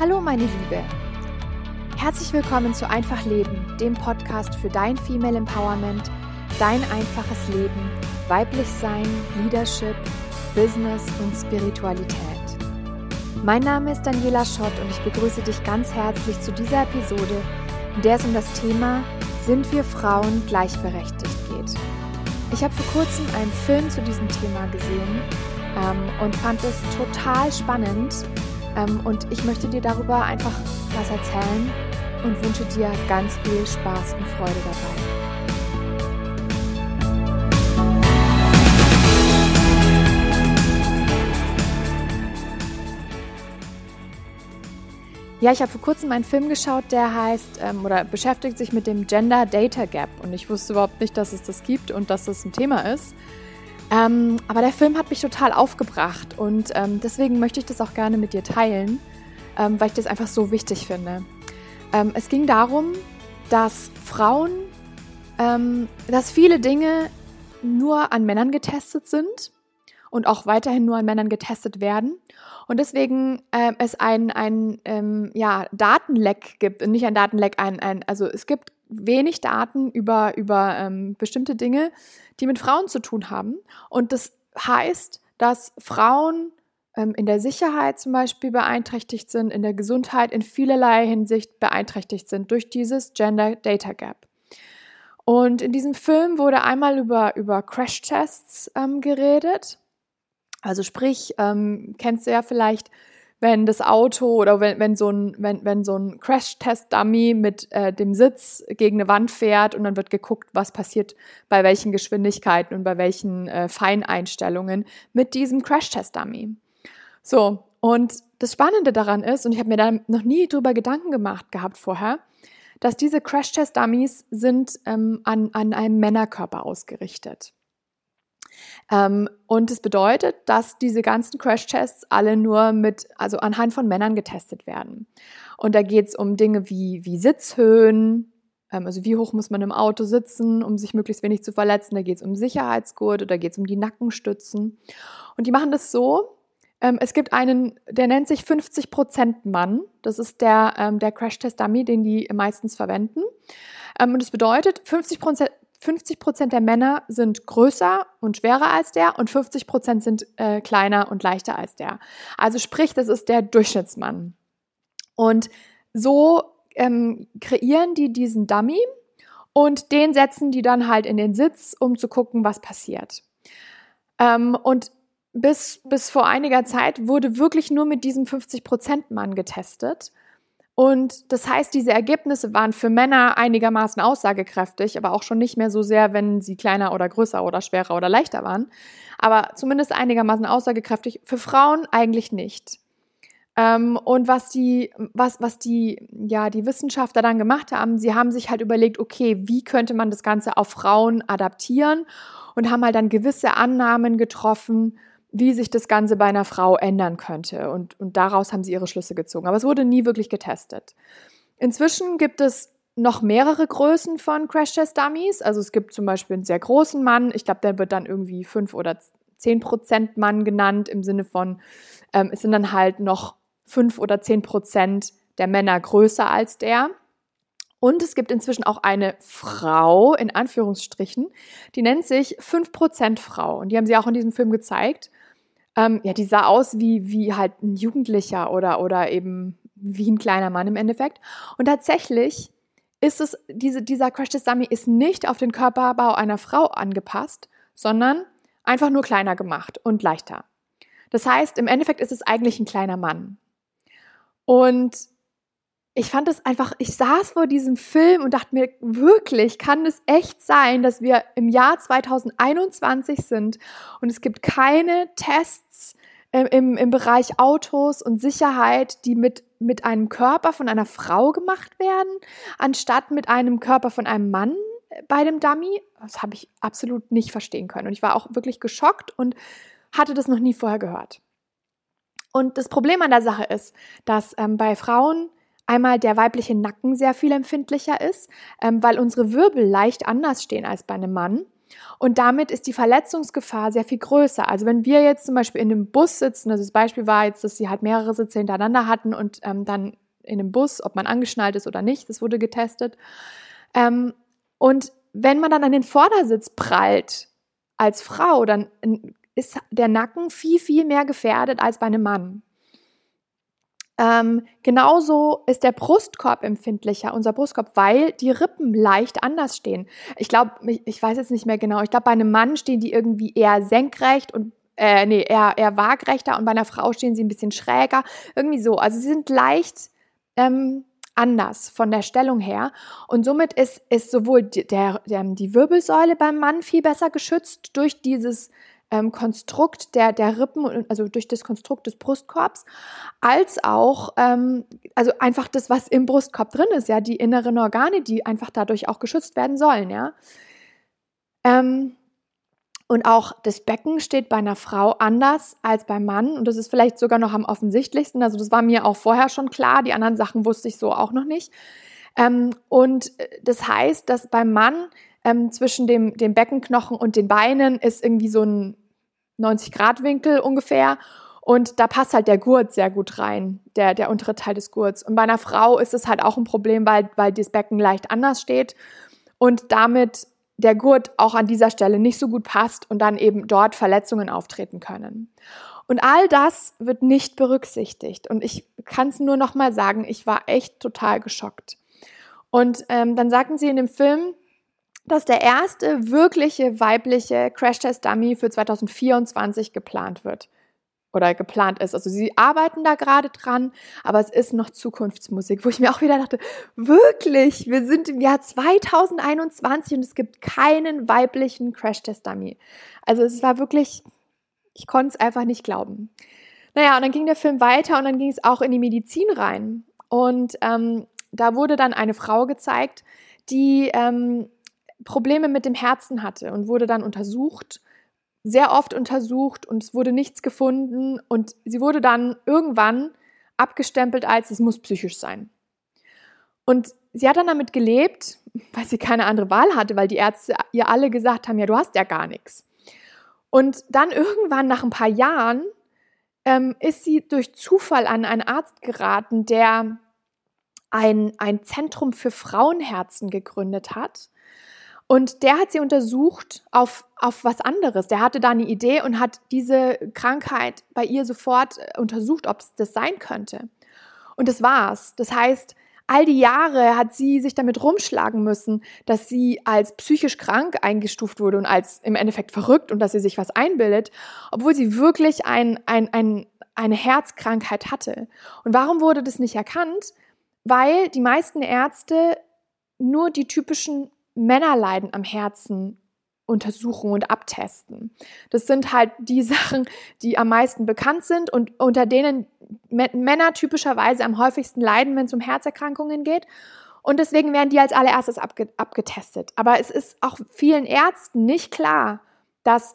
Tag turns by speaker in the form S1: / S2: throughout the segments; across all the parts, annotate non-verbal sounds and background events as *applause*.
S1: Hallo meine Liebe. Herzlich willkommen zu Einfach Leben, dem Podcast für dein Female Empowerment, dein einfaches Leben, weiblich sein, Leadership, Business und Spiritualität. Mein Name ist Daniela Schott und ich begrüße dich ganz herzlich zu dieser Episode, in der es um das Thema Sind wir Frauen gleichberechtigt geht. Ich habe vor kurzem einen Film zu diesem Thema gesehen ähm, und fand es total spannend und ich möchte dir darüber einfach was erzählen und wünsche dir ganz viel Spaß und Freude dabei. Ja, ich habe vor kurzem einen Film geschaut, der heißt ähm, oder beschäftigt sich mit dem Gender Data Gap. Und ich wusste überhaupt nicht, dass es das gibt und dass das ein Thema ist. Ähm, aber der Film hat mich total aufgebracht und ähm, deswegen möchte ich das auch gerne mit dir teilen, ähm, weil ich das einfach so wichtig finde. Ähm, es ging darum, dass Frauen, ähm, dass viele Dinge nur an Männern getestet sind und auch weiterhin nur an Männern getestet werden. Und deswegen äh, es ein, ein ähm, ja, Datenleck gibt, nicht ein Datenleck, ein, ein, also es gibt wenig Daten über, über ähm, bestimmte Dinge, die mit Frauen zu tun haben. Und das heißt, dass Frauen ähm, in der Sicherheit zum Beispiel beeinträchtigt sind, in der Gesundheit in vielerlei Hinsicht beeinträchtigt sind durch dieses Gender Data Gap. Und in diesem Film wurde einmal über, über Crash-Tests ähm, geredet. Also sprich, ähm, kennst du ja vielleicht wenn das Auto oder wenn, wenn so ein, wenn, wenn so ein Crash-Test-Dummy mit äh, dem Sitz gegen eine Wand fährt und dann wird geguckt, was passiert bei welchen Geschwindigkeiten und bei welchen äh, Feineinstellungen mit diesem Crash-Test-Dummy. So, und das Spannende daran ist, und ich habe mir da noch nie drüber Gedanken gemacht gehabt vorher, dass diese Crash-Test-Dummies sind ähm, an, an einem Männerkörper ausgerichtet. Ähm, und es bedeutet, dass diese ganzen Crash-Tests alle nur mit, also anhand von Männern getestet werden. Und da geht es um Dinge wie, wie Sitzhöhen, ähm, also wie hoch muss man im Auto sitzen, um sich möglichst wenig zu verletzen. Da geht es um Sicherheitsgurt oder geht es um die Nackenstützen. Und die machen das so, ähm, es gibt einen, der nennt sich 50% Mann. Das ist der, der Crash-Test-Dummy, den die meistens verwenden. Und das bedeutet, 50%, 50 Prozent der Männer sind größer und schwerer als der und 50 Prozent sind äh, kleiner und leichter als der. Also sprich, das ist der Durchschnittsmann. Und so ähm, kreieren die diesen Dummy und den setzen die dann halt in den Sitz, um zu gucken, was passiert. Ähm, und bis, bis vor einiger Zeit wurde wirklich nur mit diesem 50%-Mann getestet. Und das heißt, diese Ergebnisse waren für Männer einigermaßen aussagekräftig, aber auch schon nicht mehr so sehr, wenn sie kleiner oder größer oder schwerer oder leichter waren. Aber zumindest einigermaßen aussagekräftig. Für Frauen eigentlich nicht. Ähm, und was die, was, was die, ja, die Wissenschaftler dann gemacht haben, sie haben sich halt überlegt, okay, wie könnte man das Ganze auf Frauen adaptieren und haben halt dann gewisse Annahmen getroffen, wie sich das Ganze bei einer Frau ändern könnte. Und, und daraus haben sie ihre Schlüsse gezogen. Aber es wurde nie wirklich getestet. Inzwischen gibt es noch mehrere Größen von Crash-Test-Dummies. Also es gibt zum Beispiel einen sehr großen Mann. Ich glaube, der wird dann irgendwie 5 oder 10 Prozent Mann genannt, im Sinne von, ähm, es sind dann halt noch 5 oder 10 Prozent der Männer größer als der. Und es gibt inzwischen auch eine Frau, in Anführungsstrichen, die nennt sich 5% Frau. Und die haben sie auch in diesem Film gezeigt. Ähm, ja, die sah aus wie, wie halt ein Jugendlicher oder, oder eben wie ein kleiner Mann im Endeffekt. Und tatsächlich ist es, diese, dieser Crash Test Dummy ist nicht auf den Körperbau einer Frau angepasst, sondern einfach nur kleiner gemacht und leichter. Das heißt, im Endeffekt ist es eigentlich ein kleiner Mann. Und ich fand es einfach, ich saß vor diesem Film und dachte mir, wirklich, kann es echt sein, dass wir im Jahr 2021 sind und es gibt keine Tests äh, im, im Bereich Autos und Sicherheit, die mit, mit einem Körper von einer Frau gemacht werden, anstatt mit einem Körper von einem Mann bei dem Dummy? Das habe ich absolut nicht verstehen können. Und ich war auch wirklich geschockt und hatte das noch nie vorher gehört. Und das Problem an der Sache ist, dass ähm, bei Frauen einmal der weibliche Nacken sehr viel empfindlicher ist, ähm, weil unsere Wirbel leicht anders stehen als bei einem Mann. Und damit ist die Verletzungsgefahr sehr viel größer. Also wenn wir jetzt zum Beispiel in einem Bus sitzen, also das Beispiel war jetzt, dass sie halt mehrere Sitze hintereinander hatten und ähm, dann in einem Bus, ob man angeschnallt ist oder nicht, das wurde getestet. Ähm, und wenn man dann an den Vordersitz prallt als Frau, dann ist der Nacken viel, viel mehr gefährdet als bei einem Mann. Ähm, genauso ist der Brustkorb empfindlicher, unser Brustkorb, weil die Rippen leicht anders stehen. Ich glaube, ich, ich, weiß jetzt nicht mehr genau, ich glaube, bei einem Mann stehen die irgendwie eher senkrecht und äh, nee, eher, eher waagrechter und bei einer Frau stehen sie ein bisschen schräger. Irgendwie so. Also sie sind leicht ähm, anders von der Stellung her. Und somit ist, ist sowohl die, der, die Wirbelsäule beim Mann viel besser geschützt durch dieses ähm, Konstrukt der, der Rippen, also durch das Konstrukt des Brustkorbs, als auch, ähm, also einfach das, was im Brustkorb drin ist, ja, die inneren Organe, die einfach dadurch auch geschützt werden sollen, ja. Ähm, und auch das Becken steht bei einer Frau anders als beim Mann. Und das ist vielleicht sogar noch am offensichtlichsten. Also das war mir auch vorher schon klar. Die anderen Sachen wusste ich so auch noch nicht. Ähm, und äh, das heißt, dass beim Mann ähm, zwischen dem, dem Beckenknochen und den Beinen ist irgendwie so ein 90-Grad-Winkel ungefähr. Und da passt halt der Gurt sehr gut rein, der, der untere Teil des Gurts. Und bei einer Frau ist es halt auch ein Problem, weil, weil das Becken leicht anders steht. Und damit der Gurt auch an dieser Stelle nicht so gut passt und dann eben dort Verletzungen auftreten können. Und all das wird nicht berücksichtigt. Und ich kann es nur noch mal sagen, ich war echt total geschockt. Und ähm, dann sagten sie in dem Film, dass der erste wirkliche weibliche Crash-Test-Dummy für 2024 geplant wird oder geplant ist. Also sie arbeiten da gerade dran, aber es ist noch Zukunftsmusik, wo ich mir auch wieder dachte, wirklich, wir sind im Jahr 2021 und es gibt keinen weiblichen Crash-Test-Dummy. Also es war wirklich, ich konnte es einfach nicht glauben. Naja, und dann ging der Film weiter und dann ging es auch in die Medizin rein. Und ähm, da wurde dann eine Frau gezeigt, die ähm, Probleme mit dem Herzen hatte und wurde dann untersucht sehr oft untersucht und es wurde nichts gefunden und sie wurde dann irgendwann abgestempelt als es muss psychisch sein. Und sie hat dann damit gelebt, weil sie keine andere Wahl hatte, weil die Ärzte ihr alle gesagt haben, ja, du hast ja gar nichts. Und dann irgendwann nach ein paar Jahren ähm, ist sie durch Zufall an einen Arzt geraten, der ein, ein Zentrum für Frauenherzen gegründet hat und der hat sie untersucht auf, auf was anderes. Der hatte da eine Idee und hat diese Krankheit bei ihr sofort äh, untersucht, ob es das sein könnte. Und das war's. Das heißt, all die Jahre hat sie sich damit rumschlagen müssen, dass sie als psychisch krank eingestuft wurde und als im Endeffekt verrückt und dass sie sich was einbildet, obwohl sie wirklich ein, ein, ein, eine Herzkrankheit hatte. Und warum wurde das nicht erkannt? Weil die meisten Ärzte nur die typischen Männerleiden am Herzen untersuchen und abtesten. Das sind halt die *laughs* Sachen, die am meisten bekannt sind und unter denen Männer typischerweise am häufigsten leiden, wenn es um Herzerkrankungen geht. Und deswegen werden die als allererstes abgetestet. Aber es ist auch vielen Ärzten nicht klar, dass,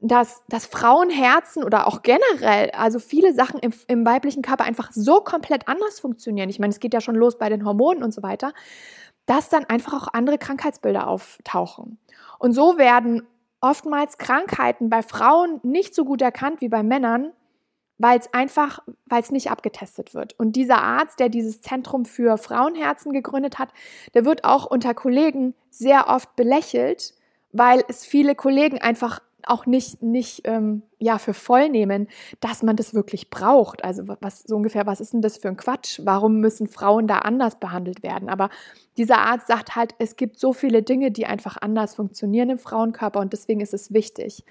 S1: dass, dass Frauenherzen oder auch generell, also viele Sachen im, im weiblichen Körper einfach so komplett anders funktionieren. Ich meine, es geht ja schon los bei den Hormonen und so weiter dass dann einfach auch andere Krankheitsbilder auftauchen. Und so werden oftmals Krankheiten bei Frauen nicht so gut erkannt wie bei Männern, weil es einfach, weil es nicht abgetestet wird. Und dieser Arzt, der dieses Zentrum für Frauenherzen gegründet hat, der wird auch unter Kollegen sehr oft belächelt, weil es viele Kollegen einfach auch nicht, nicht ähm, ja, für voll nehmen, dass man das wirklich braucht. Also was so ungefähr, was ist denn das für ein Quatsch? Warum müssen Frauen da anders behandelt werden? Aber dieser Arzt sagt halt, es gibt so viele Dinge, die einfach anders funktionieren im Frauenkörper und deswegen ist es wichtig.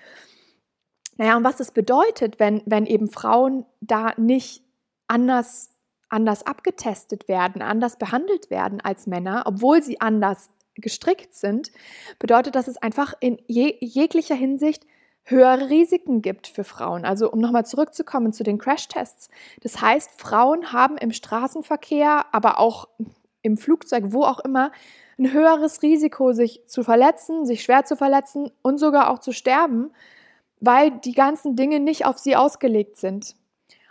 S1: Naja, und was das bedeutet, wenn, wenn eben Frauen da nicht anders, anders abgetestet werden, anders behandelt werden als Männer, obwohl sie anders gestrickt sind, bedeutet, dass es einfach in je, jeglicher Hinsicht höhere Risiken gibt für Frauen. Also um nochmal zurückzukommen zu den Crashtests. Das heißt, Frauen haben im Straßenverkehr, aber auch im Flugzeug, wo auch immer, ein höheres Risiko, sich zu verletzen, sich schwer zu verletzen und sogar auch zu sterben, weil die ganzen Dinge nicht auf sie ausgelegt sind.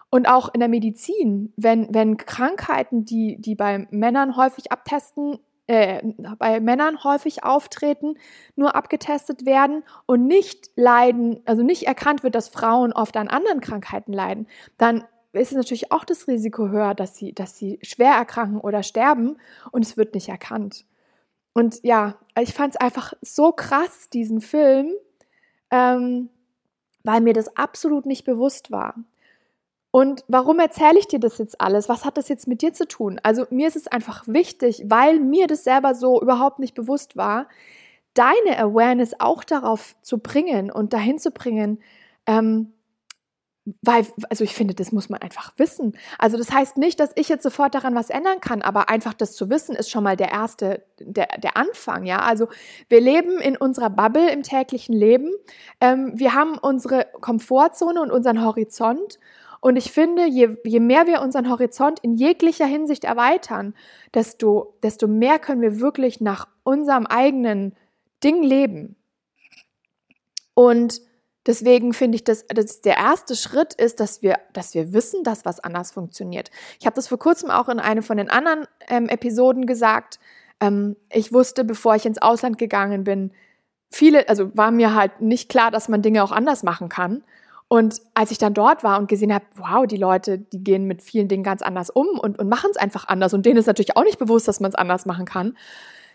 S1: Und auch in der Medizin, wenn, wenn Krankheiten, die, die bei Männern häufig abtesten, äh, bei Männern häufig auftreten, nur abgetestet werden und nicht leiden, also nicht erkannt wird, dass Frauen oft an anderen Krankheiten leiden, dann ist natürlich auch das Risiko höher, dass sie, dass sie schwer erkranken oder sterben und es wird nicht erkannt. Und ja, ich fand es einfach so krass, diesen Film, ähm, weil mir das absolut nicht bewusst war. Und warum erzähle ich dir das jetzt alles? Was hat das jetzt mit dir zu tun? Also mir ist es einfach wichtig, weil mir das selber so überhaupt nicht bewusst war, deine Awareness auch darauf zu bringen und dahin zu bringen, ähm, weil, also ich finde, das muss man einfach wissen. Also das heißt nicht, dass ich jetzt sofort daran was ändern kann, aber einfach das zu wissen ist schon mal der erste, der, der Anfang, ja. Also wir leben in unserer Bubble im täglichen Leben. Ähm, wir haben unsere Komfortzone und unseren Horizont. Und ich finde, je, je mehr wir unseren Horizont in jeglicher Hinsicht erweitern, desto, desto mehr können wir wirklich nach unserem eigenen Ding leben. Und Deswegen finde ich, dass, dass der erste Schritt ist, dass wir, dass wir wissen, dass was anders funktioniert. Ich habe das vor kurzem auch in einer von den anderen ähm, Episoden gesagt. Ähm, ich wusste, bevor ich ins Ausland gegangen bin, viele, also war mir halt nicht klar, dass man Dinge auch anders machen kann. Und als ich dann dort war und gesehen habe, wow, die Leute, die gehen mit vielen Dingen ganz anders um und, und machen es einfach anders. Und denen ist natürlich auch nicht bewusst, dass man es anders machen kann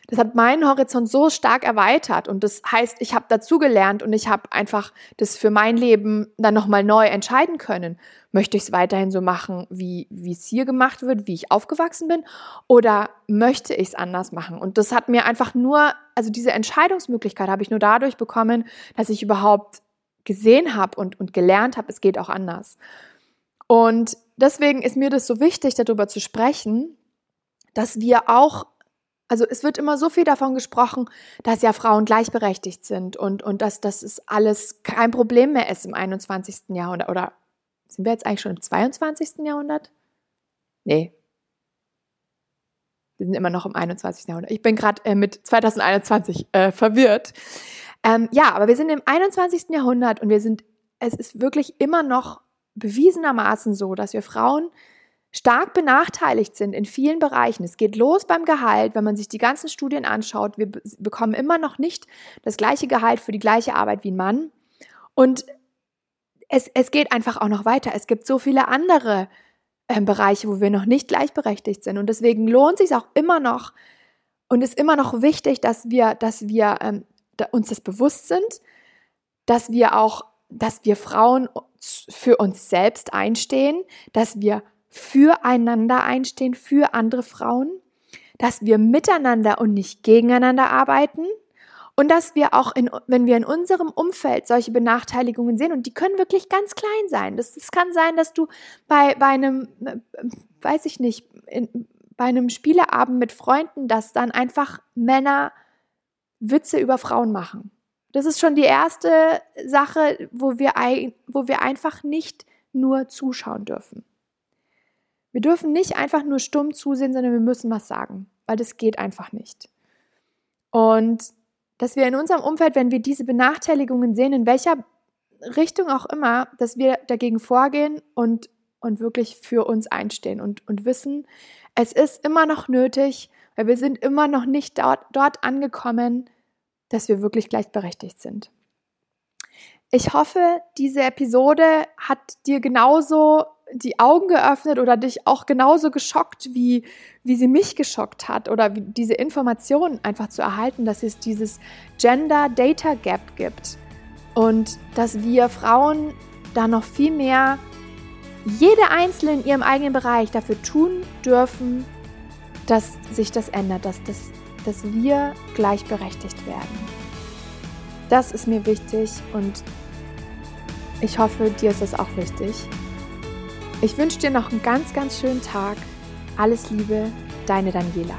S1: das hat meinen Horizont so stark erweitert und das heißt, ich habe dazugelernt und ich habe einfach das für mein Leben dann nochmal neu entscheiden können. Möchte ich es weiterhin so machen, wie wie es hier gemacht wird, wie ich aufgewachsen bin, oder möchte ich es anders machen? Und das hat mir einfach nur, also diese Entscheidungsmöglichkeit habe ich nur dadurch bekommen, dass ich überhaupt gesehen habe und, und gelernt habe, es geht auch anders. Und deswegen ist mir das so wichtig, darüber zu sprechen, dass wir auch also es wird immer so viel davon gesprochen, dass ja Frauen gleichberechtigt sind und, und dass das alles kein Problem mehr ist im 21. Jahrhundert. Oder sind wir jetzt eigentlich schon im 22. Jahrhundert? Nee. Wir sind immer noch im 21. Jahrhundert. Ich bin gerade äh, mit 2021 äh, verwirrt. Ähm, ja, aber wir sind im 21. Jahrhundert und wir sind, es ist wirklich immer noch bewiesenermaßen so, dass wir Frauen stark benachteiligt sind in vielen Bereichen. Es geht los beim Gehalt, wenn man sich die ganzen Studien anschaut. Wir bekommen immer noch nicht das gleiche Gehalt für die gleiche Arbeit wie ein Mann. Und es, es geht einfach auch noch weiter. Es gibt so viele andere äh, Bereiche, wo wir noch nicht gleichberechtigt sind. Und deswegen lohnt es sich auch immer noch und ist immer noch wichtig, dass wir, dass wir ähm, uns das bewusst sind, dass wir auch, dass wir Frauen für uns selbst einstehen, dass wir füreinander einstehen, für andere Frauen, dass wir miteinander und nicht gegeneinander arbeiten und dass wir auch, in, wenn wir in unserem Umfeld solche Benachteiligungen sehen, und die können wirklich ganz klein sein. Das, das kann sein, dass du bei, bei einem, weiß ich nicht, in, bei einem Spieleabend mit Freunden, dass dann einfach Männer Witze über Frauen machen. Das ist schon die erste Sache, wo wir, wo wir einfach nicht nur zuschauen dürfen. Wir dürfen nicht einfach nur stumm zusehen, sondern wir müssen was sagen, weil das geht einfach nicht. Und dass wir in unserem Umfeld, wenn wir diese Benachteiligungen sehen, in welcher Richtung auch immer, dass wir dagegen vorgehen und, und wirklich für uns einstehen und, und wissen, es ist immer noch nötig, weil wir sind immer noch nicht dort, dort angekommen, dass wir wirklich gleichberechtigt sind. Ich hoffe, diese Episode hat dir genauso die Augen geöffnet oder dich auch genauso geschockt, wie, wie sie mich geschockt hat oder diese Informationen einfach zu erhalten, dass es dieses Gender Data Gap gibt und dass wir Frauen da noch viel mehr, jede Einzelne in ihrem eigenen Bereich dafür tun dürfen, dass sich das ändert, dass, das, dass wir gleichberechtigt werden. Das ist mir wichtig und ich hoffe, dir ist es auch wichtig. Ich wünsche dir noch einen ganz, ganz schönen Tag. Alles Liebe, deine Daniela.